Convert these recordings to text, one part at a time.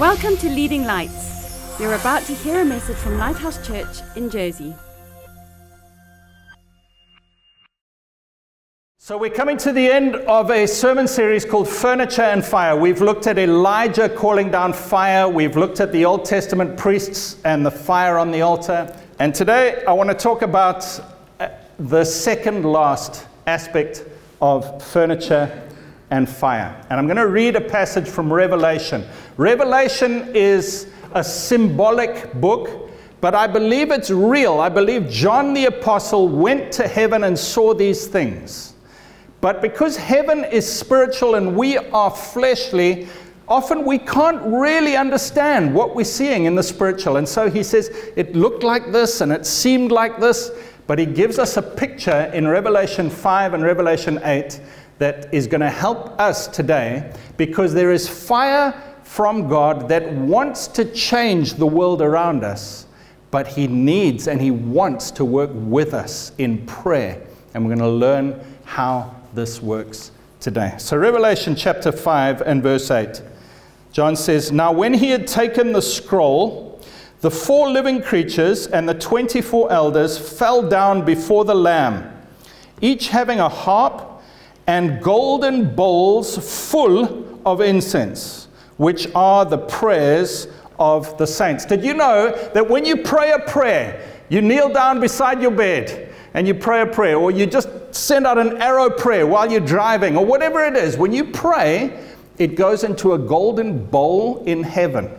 Welcome to Leading Lights. You're about to hear a message from Lighthouse Church in Jersey. So, we're coming to the end of a sermon series called Furniture and Fire. We've looked at Elijah calling down fire, we've looked at the Old Testament priests and the fire on the altar. And today I want to talk about uh, the second last aspect of furniture and fire. And I'm going to read a passage from Revelation. Revelation is a symbolic book, but I believe it's real. I believe John the Apostle went to heaven and saw these things. But because heaven is spiritual and we are fleshly, often we can't really understand what we're seeing in the spiritual. And so he says, it looked like this and it seemed like this, but he gives us a picture in Revelation 5 and Revelation 8 that is going to help us today because there is fire from God that wants to change the world around us, but He needs and He wants to work with us in prayer. And we're going to learn how this works today. So, Revelation chapter 5 and verse 8, John says, Now when he had taken the scroll, the four living creatures and the 24 elders fell down before the Lamb, each having a harp and golden bowls full of incense, which are the prayers of the saints. Did you know that when you pray a prayer, you kneel down beside your bed and you pray a prayer, or you just send out an arrow prayer while you're driving, or whatever it is, when you pray, it goes into a golden bowl in heaven.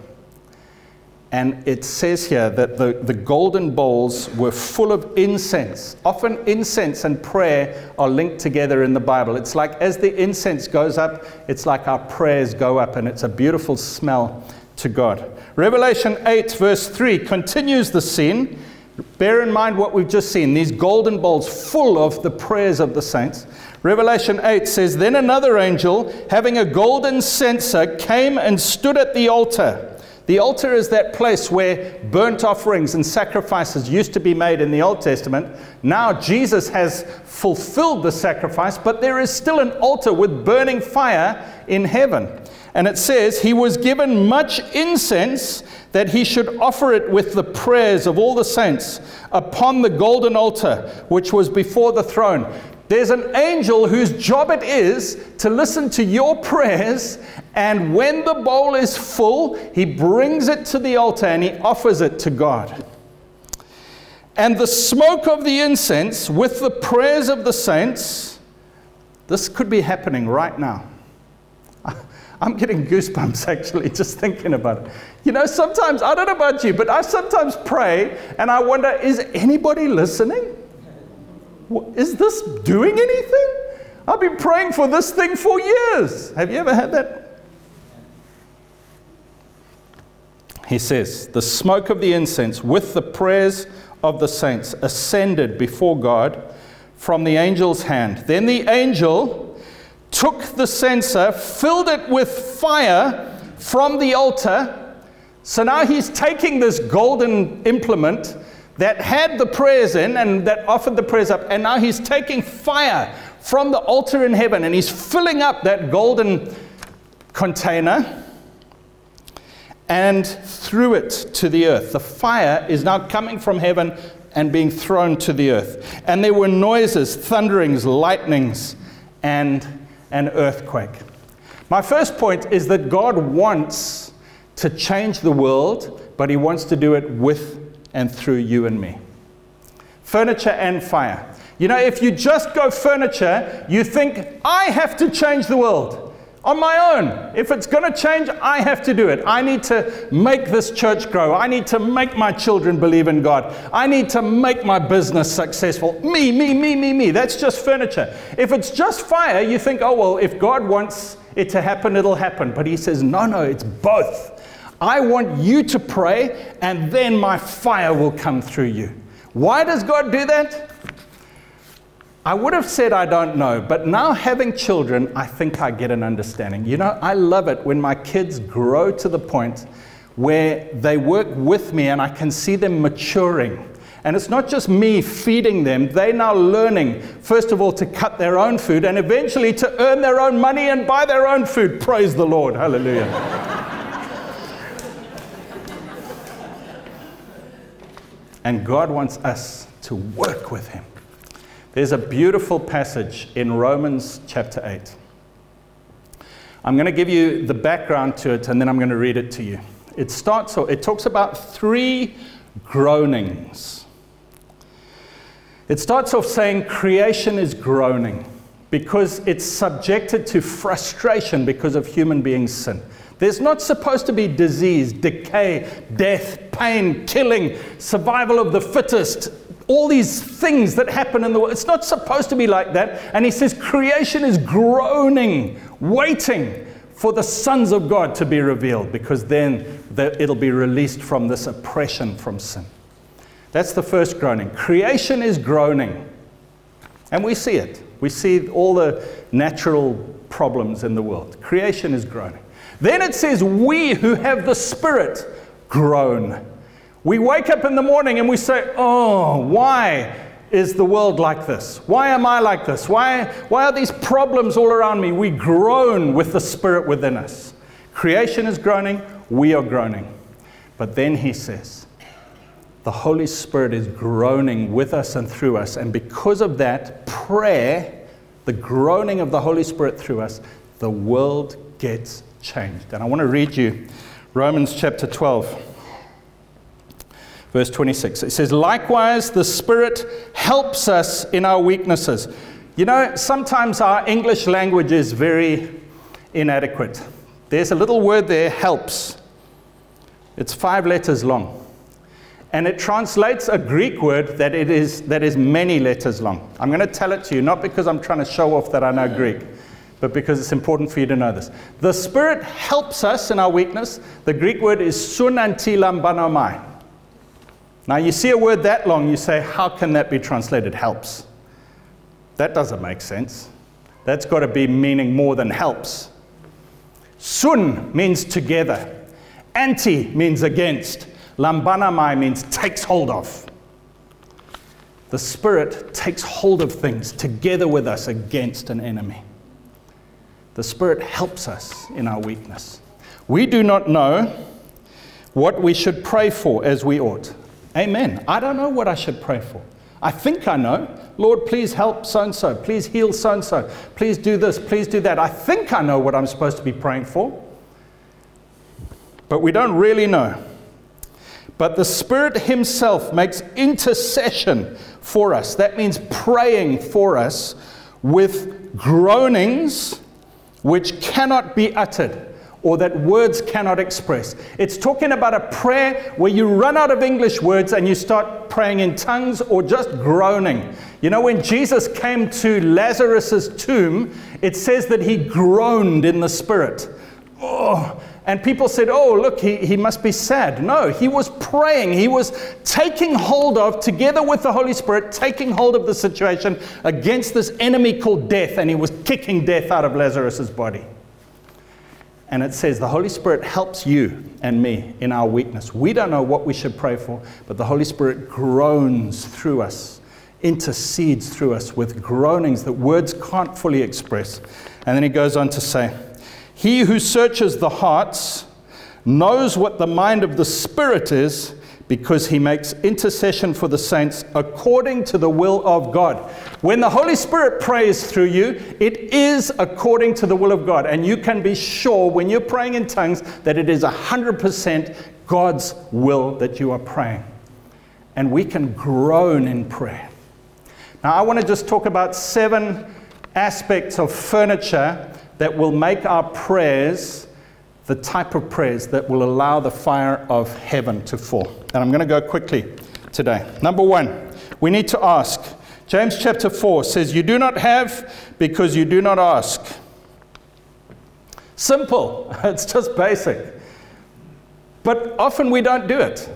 And it says here that the, the golden bowls were full of incense. Often, incense and prayer are linked together in the Bible. It's like as the incense goes up, it's like our prayers go up, and it's a beautiful smell to God. Revelation 8, verse 3 continues the scene. Bear in mind what we've just seen these golden bowls full of the prayers of the saints. Revelation 8 says, Then another angel, having a golden censer, came and stood at the altar. The altar is that place where burnt offerings and sacrifices used to be made in the Old Testament. Now Jesus has fulfilled the sacrifice, but there is still an altar with burning fire in heaven. And it says, He was given much incense that he should offer it with the prayers of all the saints upon the golden altar which was before the throne. There's an angel whose job it is to listen to your prayers, and when the bowl is full, he brings it to the altar and he offers it to God. And the smoke of the incense with the prayers of the saints, this could be happening right now. I'm getting goosebumps actually just thinking about it. You know, sometimes, I don't know about you, but I sometimes pray and I wonder is anybody listening? Is this doing anything? I've been praying for this thing for years. Have you ever had that? He says, The smoke of the incense with the prayers of the saints ascended before God from the angel's hand. Then the angel took the censer, filled it with fire from the altar. So now he's taking this golden implement that had the prayers in and that offered the prayers up. And now he's taking fire from the altar in heaven and he's filling up that golden container and threw it to the earth. The fire is now coming from heaven and being thrown to the earth. And there were noises, thunderings, lightnings, and an earthquake. My first point is that God wants to change the world, but he wants to do it with and through you and me. Furniture and fire. You know, if you just go furniture, you think, I have to change the world on my own. If it's going to change, I have to do it. I need to make this church grow. I need to make my children believe in God. I need to make my business successful. Me, me, me, me, me. That's just furniture. If it's just fire, you think, oh, well, if God wants it to happen, it'll happen. But He says, no, no, it's both. I want you to pray, and then my fire will come through you. Why does God do that? I would have said I don't know, but now having children, I think I get an understanding. You know, I love it when my kids grow to the point where they work with me and I can see them maturing. And it's not just me feeding them, they're now learning, first of all, to cut their own food and eventually to earn their own money and buy their own food. Praise the Lord. Hallelujah. And God wants us to work with Him. There's a beautiful passage in Romans chapter 8. I'm going to give you the background to it and then I'm going to read it to you. It starts, it talks about three groanings. It starts off saying creation is groaning because it's subjected to frustration because of human beings' sin. There's not supposed to be disease, decay, death, pain, killing, survival of the fittest, all these things that happen in the world. It's not supposed to be like that. And he says creation is groaning, waiting for the sons of God to be revealed because then it'll be released from this oppression from sin. That's the first groaning. Creation is groaning. And we see it. We see all the natural problems in the world. Creation is groaning. Then it says, We who have the Spirit groan. We wake up in the morning and we say, Oh, why is the world like this? Why am I like this? Why, why are these problems all around me? We groan with the Spirit within us. Creation is groaning, we are groaning. But then he says, the Holy Spirit is groaning with us and through us. And because of that, prayer, the groaning of the Holy Spirit through us, the world gets changed. And I want to read you Romans chapter 12, verse 26. It says, Likewise, the Spirit helps us in our weaknesses. You know, sometimes our English language is very inadequate. There's a little word there, helps. It's five letters long. And it translates a Greek word that, it is, that is many letters long. I'm going to tell it to you, not because I'm trying to show off that I know Greek but because it's important for you to know this. The Spirit helps us in our weakness. The Greek word is sunantilambanomai. Now, you see a word that long, you say, how can that be translated helps? That doesn't make sense. That's got to be meaning more than helps. Sun means together, anti means against, lambanomai means takes hold of. The Spirit takes hold of things together with us against an enemy. The Spirit helps us in our weakness. We do not know what we should pray for as we ought. Amen. I don't know what I should pray for. I think I know. Lord, please help so and so. Please heal so and so. Please do this. Please do that. I think I know what I'm supposed to be praying for. But we don't really know. But the Spirit Himself makes intercession for us. That means praying for us with groanings which cannot be uttered or that words cannot express. It's talking about a prayer where you run out of English words and you start praying in tongues or just groaning. You know, when Jesus came to Lazarus's tomb, it says that he groaned in the spirit. Oh, and people said, oh, look, he, he must be sad. No, he was praying. He was taking hold of, together with the Holy Spirit, taking hold of the situation against this enemy called death, and he was kicking death out of Lazarus' body. And it says the Holy Spirit helps you and me in our weakness. We don't know what we should pray for, but the Holy Spirit groans through us, intercedes through us with groanings that words can't fully express. And then he goes on to say, he who searches the hearts knows what the mind of the Spirit is because he makes intercession for the saints according to the will of God. When the Holy Spirit prays through you, it is according to the will of God. And you can be sure when you're praying in tongues that it is 100% God's will that you are praying. And we can groan in prayer. Now, I want to just talk about seven aspects of furniture that will make our prayers the type of prayers that will allow the fire of heaven to fall. And I'm going to go quickly today. Number one, we need to ask. James chapter 4 says, You do not have because you do not ask. Simple, it's just basic. But often we don't do it.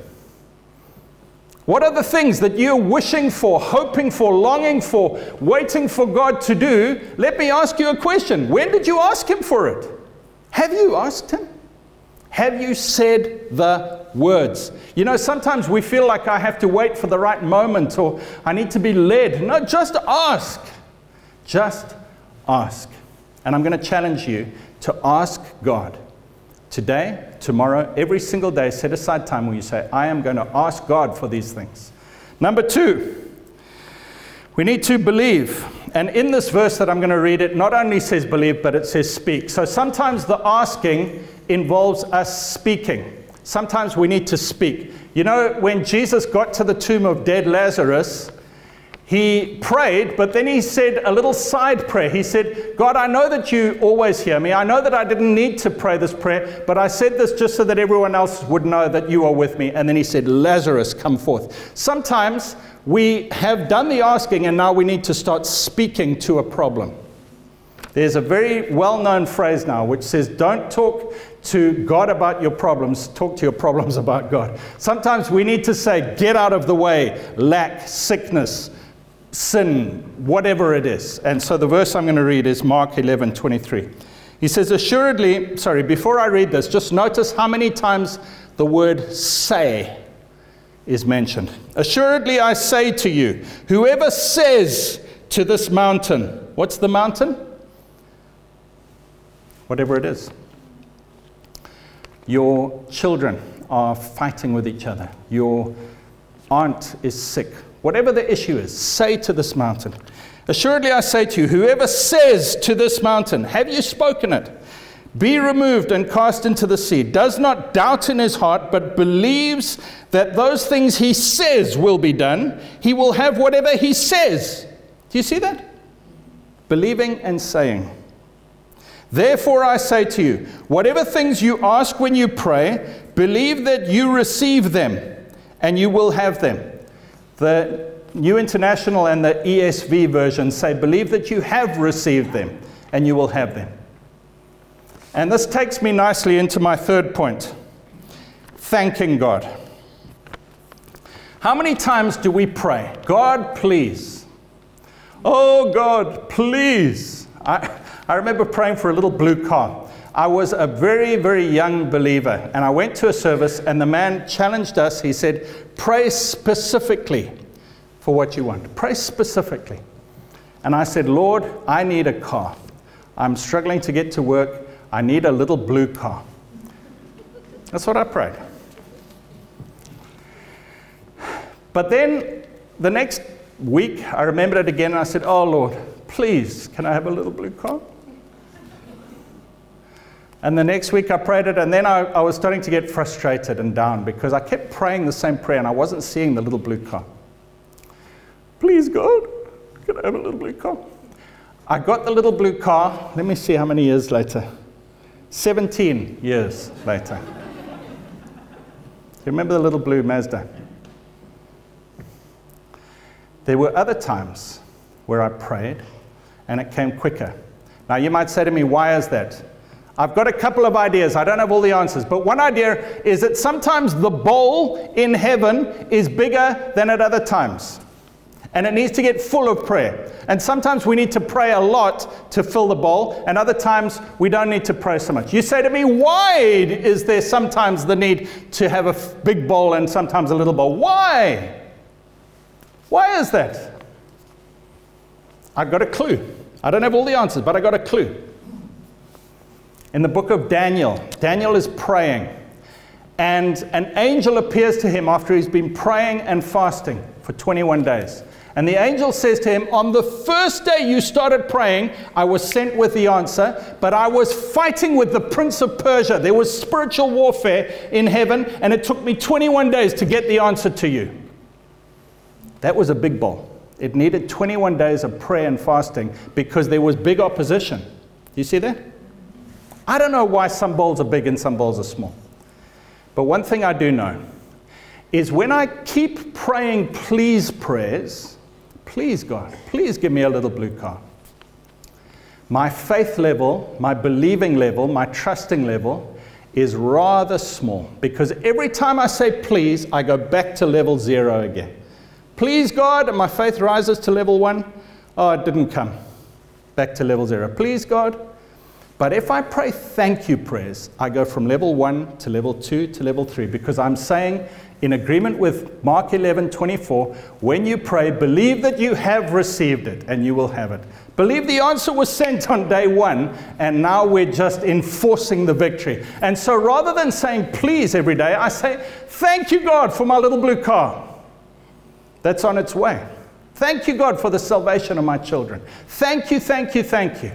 What are the things that you're wishing for, hoping for, longing for, waiting for God to do? Let me ask you a question. When did you ask Him for it? Have you asked Him? Have you said the words? You know, sometimes we feel like I have to wait for the right moment or I need to be led. No, just ask. Just ask. And I'm going to challenge you to ask God Today, tomorrow, every single day, set aside time where you say, I am going to ask God for these things. Number two, we need to believe. And in this verse that I'm going to read, it not only says believe, but it says speak. So sometimes the asking involves us speaking. Sometimes we need to speak. You know, when Jesus got to the tomb of dead Lazarus, he prayed, but then he said a little side prayer. He said, God, I know that you always hear me. I know that I didn't need to pray this prayer, but I said this just so that everyone else would know that you are with me. And then he said, Lazarus, come forth. Sometimes we have done the asking and now we need to start speaking to a problem. There's a very well known phrase now which says, Don't talk to God about your problems, talk to your problems about God. Sometimes we need to say, Get out of the way, lack, sickness sin, whatever it is. And so the verse I'm going to read is Mark 11 23. He says, Assuredly, sorry, before I read this, just notice how many times the word say is mentioned. Assuredly, I say to you, whoever says to this mountain, what's the mountain? Whatever it is. Your children are fighting with each other. Your aunt is sick. Whatever the issue is, say to this mountain. Assuredly, I say to you, whoever says to this mountain, Have you spoken it? Be removed and cast into the sea, does not doubt in his heart, but believes that those things he says will be done, he will have whatever he says. Do you see that? Believing and saying. Therefore, I say to you, whatever things you ask when you pray, believe that you receive them, and you will have them. The New International and the ESV version say, Believe that you have received them and you will have them. And this takes me nicely into my third point thanking God. How many times do we pray, God, please? Oh, God, please. I, I remember praying for a little blue car. I was a very, very young believer, and I went to a service, and the man challenged us. He said, Pray specifically for what you want. Pray specifically. And I said, Lord, I need a car. I'm struggling to get to work. I need a little blue car. That's what I prayed. But then the next week, I remembered it again and I said, Oh Lord, please, can I have a little blue car? And the next week I prayed it, and then I, I, was starting to get frustrated and down because I kept praying the same prayer and I wasn't seeing the little blue car. Please, God, can I have a little blue car? I got the little blue car. Let me see how many years later. 17 years later. you remember the little blue Mazda? There were other times where I prayed and it came quicker. Now, you might say to me, why is that? I've got a couple of ideas. I don't have all the answers. But one idea is that sometimes the bowl in heaven is bigger than at other times. And it needs to get full of prayer. And sometimes we need to pray a lot to fill the bowl, and other times we don't need to pray so much. You say to me, why is there sometimes the need to have a big bowl and sometimes a little bowl? Why? Why is that? I've got a clue. I don't have all the answers, but I've got a clue in the book of Daniel. Daniel is praying, and an angel appears to him after he's been praying and fasting for 21 days. And the angel says to him, On the first day you started praying, I was sent with the answer, but I was fighting with the prince of Persia. There was spiritual warfare in heaven, and it took me 21 days to get the answer to you. That was a big bowl. It needed 21 days of prayer and fasting because there was big opposition. Do you see that? I don't know why some bowls are big and some bowls are small. But one thing I do know is when I keep praying please prayers, please God, please give me a little blue car. My faith level, my believing level, my trusting level is rather small because every time I say please, I go back to level zero again. Please God, and my faith rises to level one. Oh, it didn't come. Back to level zero. Please God, but if I pray thank you prayers, I go from level one to level two to level three because I'm saying, in agreement with Mark 11 24, when you pray, believe that you have received it and you will have it. Believe the answer was sent on day one and now we're just enforcing the victory. And so rather than saying please every day, I say, thank you, God, for my little blue car. that's on its way. Thank you, God, for the salvation of my children. Thank you, thank you, thank you.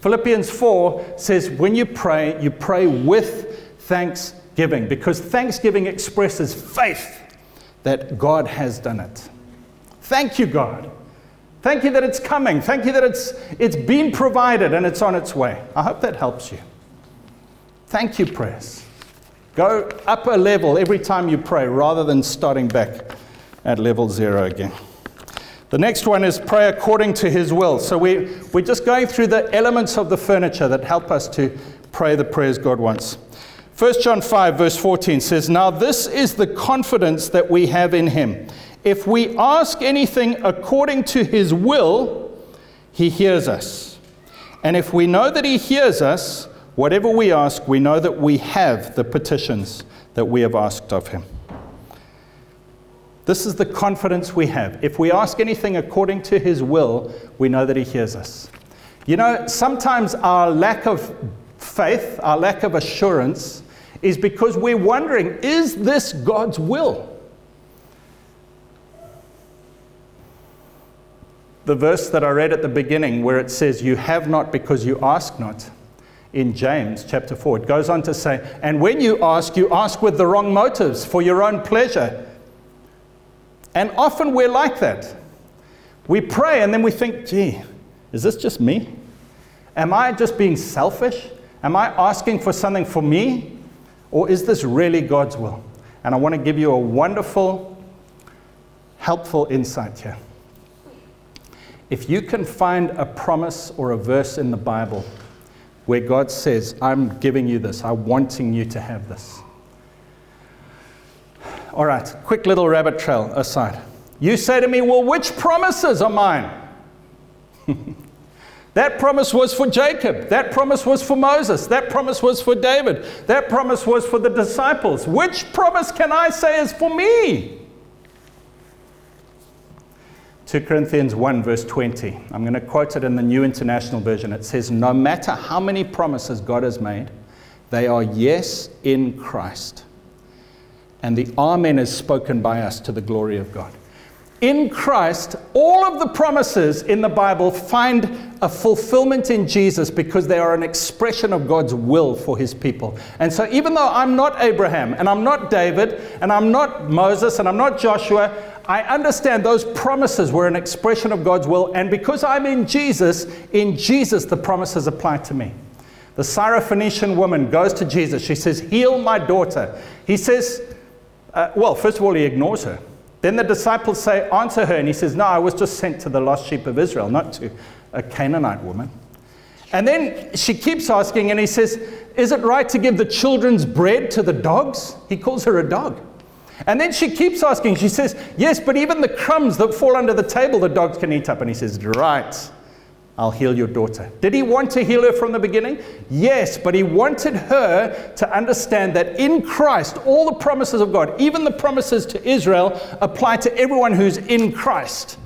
Philippians 4 says, when you pray, you pray with thanksgiving because thanksgiving expresses faith that God has done it. Thank you, God. Thank you that it's coming. Thank you that it's, it's been provided and it's on its way. I hope that helps you. Thank you, prayers. Go up a level every time you pray rather than starting back at level zero again. The next one is pray according to his will. So we, we're just going through the elements of the furniture that help us to pray the prayers God wants. 1 John 5, verse 14 says, Now this is the confidence that we have in him. If we ask anything according to his will, he hears us. And if we know that he hears us, whatever we ask, we know that we have the petitions that we have asked of him. This is the confidence we have. If we ask anything according to his will, we know that he hears us. You know, sometimes our lack of faith, our lack of assurance, is because we're wondering is this God's will? The verse that I read at the beginning, where it says, You have not because you ask not, in James chapter 4, it goes on to say, And when you ask, you ask with the wrong motives for your own pleasure and often we're like that. We pray and then we think, gee, is this just me? Am I just being selfish? Am I asking for something for me? Or is this really God's will? And I want to give you a wonderful, helpful insight here. If you can find a promise or a verse in the Bible where God says, I'm giving you this, I'm wanting you to have this, all right, quick little rabbit trail aside. You say to me, Well, which promises are mine? that promise was for Jacob. That promise was for Moses. That promise was for David. That promise was for the disciples. Which promise can I say is for me? 2 Corinthians 1, verse 20. I'm going to quote it in the New International Version. It says, No matter how many promises God has made, they are yes in Christ and the Amen is spoken by us to the glory of God. In Christ, all of the promises in the Bible find a fulfillment in Jesus because they are an expression of God's will for his people. And so, even though I'm not Abraham, and I'm not David, and I'm not Moses, and I'm not Joshua, I understand those promises were an expression of God's will. And because I'm in Jesus, in Jesus, the promises apply to me. The Syrophoenician woman goes to Jesus. She says, Heal my daughter. He says, uh, well, first of all, he ignores her. Then the disciples say, Answer her. And he says, No, I was just sent to the lost sheep of Israel, not to a Canaanite woman. And then she keeps asking, and he says, Is it right to give the children's bread to the dogs? He calls her a dog. And then she keeps asking, she says, Yes, but even the crumbs that fall under the table, the dogs can eat up. And he says, Right. I'll heal your daughter. Did he want to heal her from the beginning? Yes, but he wanted her to understand that in Christ, all the promises of God, even the promises to Israel, apply to everyone who's in Christ.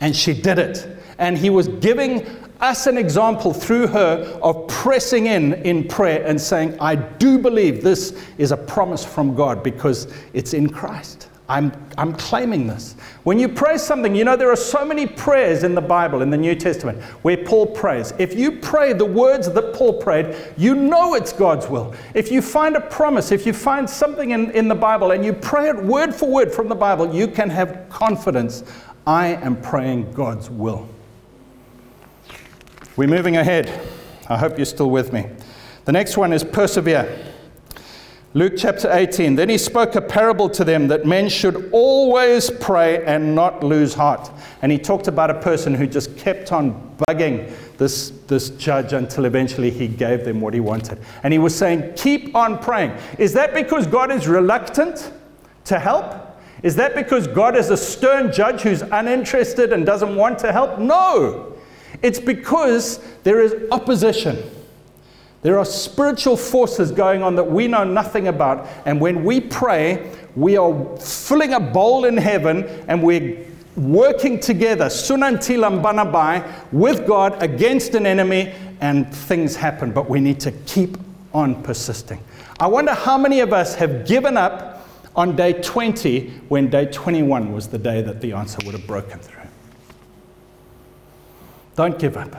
And she did it. And he was giving us an example through her of pressing in in prayer and saying, I do believe this is a promise from God because it's in Christ. I'm, I'm claiming this. When you pray something, you know, there are so many prayers in the Bible, in the New Testament, where Paul prays. If you pray the words that Paul prayed, you know it's God's will. If you find a promise, if you find something in, in the Bible and you pray it word for word from the Bible, you can have confidence. I am praying God's will. We're moving ahead. I hope you're still with me. The next one is persevere. Luke chapter 18. Then he spoke a parable to them that men should always pray and not lose heart. And he talked about a person who just kept on bugging this, this judge until eventually he gave them what he wanted. And he was saying, Keep on praying. Is that because God is reluctant to help? Is that because God is a stern judge who's uninterested and doesn't want to help? No. It's because there is opposition. There are spiritual forces going on that we know nothing about. And when we pray, we are filling a bowl in heaven and we're working together, sunantilambanomai, with God against an enemy, and things happen. But we need to keep on persisting. I wonder how many of us have given up on day 20 when day 21 was the day that the answer would have broken through. Don't give up.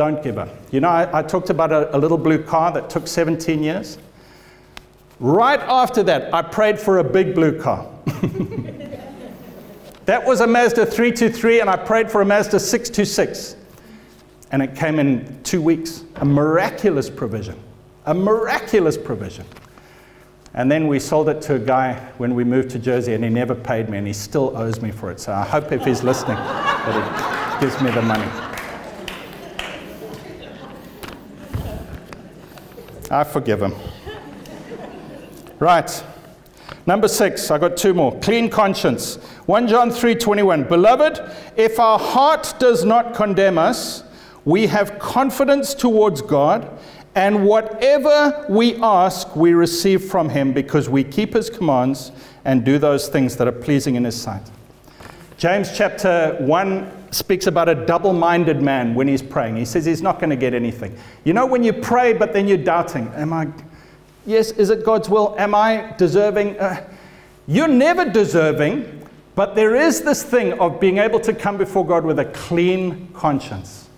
Don't give up. You know, I, I talked about a, a little blue car that took 17 years. Right after that, I prayed for a big blue car. that was a Mazda 323, and I prayed for a Mazda 626. And it came in two weeks. A miraculous provision. A miraculous provision. And then we sold it to a guy when we moved to Jersey, and he never paid me, and he still owes me for it. So I hope if he's listening that he gives me the money. I forgive him. Right. Number six, I got two more. Clean conscience. 1 John 3:21. Beloved, if our heart does not condemn us, we have confidence towards God, and whatever we ask, we receive from him because we keep his commands and do those things that are pleasing in his sight. James chapter 1 speaks about a double minded man when he's praying. He says he's not going to get anything. You know, when you pray, but then you're doubting, am I, yes, is it God's will? Am I deserving? Uh, you're never deserving, but there is this thing of being able to come before God with a clean conscience.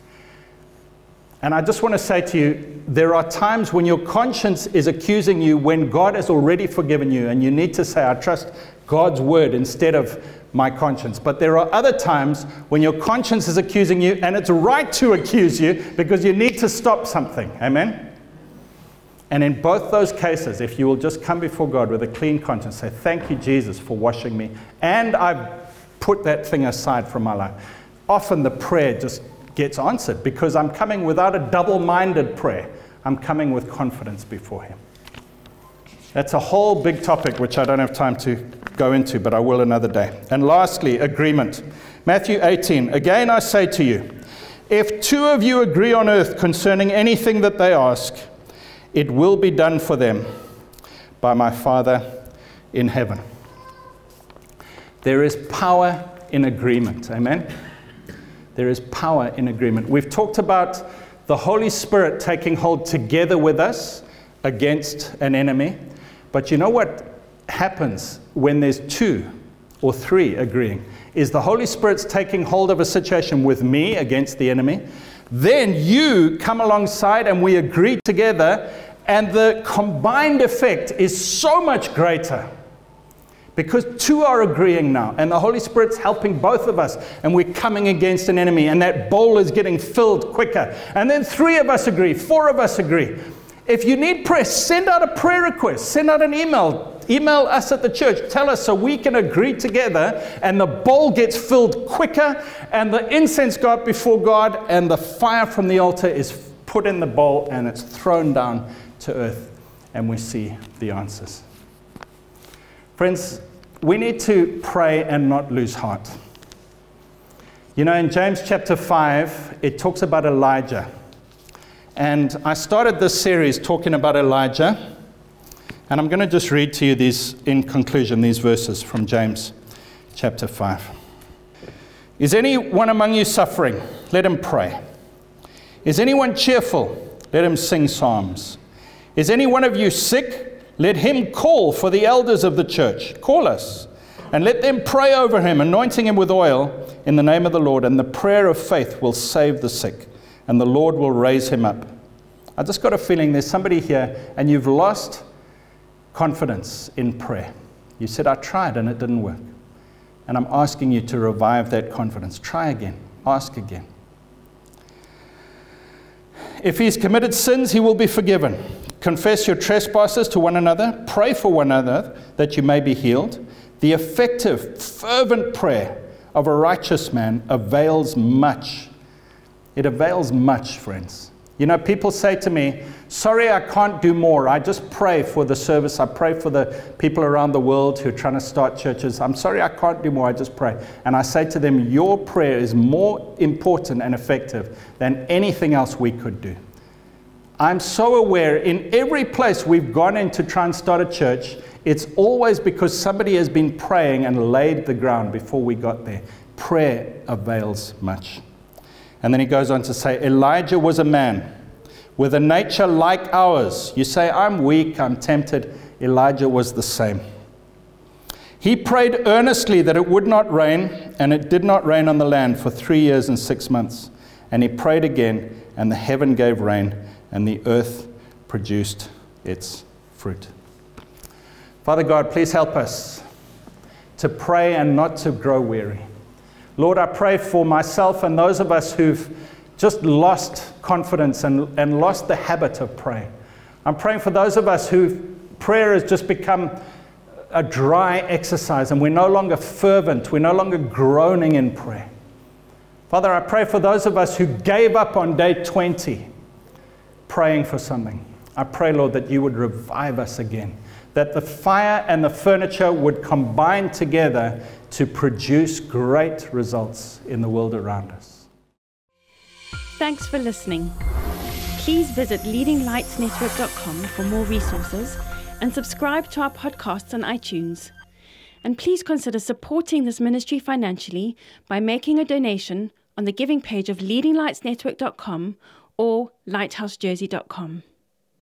And I just want to say to you, there are times when your conscience is accusing you when God has already forgiven you, and you need to say, I trust God's word instead of my conscience. But there are other times when your conscience is accusing you, and it's right to accuse you because you need to stop something. Amen? And in both those cases, if you will just come before God with a clean conscience, say, Thank you, Jesus, for washing me, and I've put that thing aside from my life. Often the prayer just gets answered because I'm coming without a double minded prayer. I'm coming with confidence before Him. That's a whole big topic which I don't have time to go into, but I will another day. And lastly, agreement. Matthew 18. Again, I say to you, if two of you agree on earth concerning anything that they ask, it will be done for them by my Father in heaven. There is power in agreement. Amen? There is power in agreement. We've talked about the Holy Spirit taking hold together with us against an enemy. But you know what happens when there's two or three agreeing? Is the Holy Spirit's taking hold of a situation with me against the enemy. Then you come alongside and we agree together, and the combined effect is so much greater. Because two are agreeing now, and the Holy Spirit's helping both of us, and we're coming against an enemy, and that bowl is getting filled quicker. And then three of us agree, four of us agree. If you need prayer, send out a prayer request, send out an email, email us at the church, tell us so we can agree together, and the bowl gets filled quicker, and the incense go up before God, and the fire from the altar is put in the bowl, and it's thrown down to earth, and we see the answers. Friends, we need to pray and not lose heart. You know, in James chapter 5, it talks about Elijah. And I started this series talking about Elijah. And I'm going to just read to you these, in conclusion, these verses from James chapter 5. Is anyone among you suffering? Let him pray. Is anyone cheerful? Let him sing psalms. Is any one of you sick? Let him call for the elders of the church. Call us. And let them pray over him, anointing him with oil in the name of the Lord. And the prayer of faith will save the sick and the Lord will raise him up. I just got a feeling there's somebody here and you've lost confidence in prayer. You said, I tried and it didn't work. And I'm asking you to revive that confidence. Try again, ask again. If he's committed sins, he will be forgiven. Confess your trespasses to one another, pray for one another that you may be healed. The effective, fervent prayer of a righteous man avails much. It avails much, friends. You know, people say to me, Sorry, I can't do more. I just pray for the service. I pray for the people around the world who are trying to start churches. I'm sorry, I can't do more. I just pray. And I say to them, Your prayer is more important and effective than anything else we could do. I'm so aware in every place we've gone in to try and start a church, it's always because somebody has been praying and laid the ground before we got there. Prayer avails much. And then he goes on to say, Elijah was a man with a nature like ours. You say, I'm weak, I'm tempted. Elijah was the same. He prayed earnestly that it would not rain, and it did not rain on the land for three years and six months. And he prayed again, and the heaven gave rain, and the earth produced its fruit. Father God, please help us to pray and not to grow weary. Lord, I pray for myself and those of us who've just lost confidence and, and lost the habit of praying. I'm praying for those of us who prayer has just become a dry exercise and we're no longer fervent, we're no longer groaning in prayer. Father, I pray for those of us who gave up on day 20 praying for something. I pray, Lord, that you would revive us again, that the fire and the furniture would combine together to produce great results in the world around us. Thanks for listening. Please visit leadinglightsnetwork.com for more resources and subscribe to our podcasts on iTunes. And please consider supporting this ministry financially by making a donation on the giving page of leadinglightsnetwork.com or lighthousejersey.com.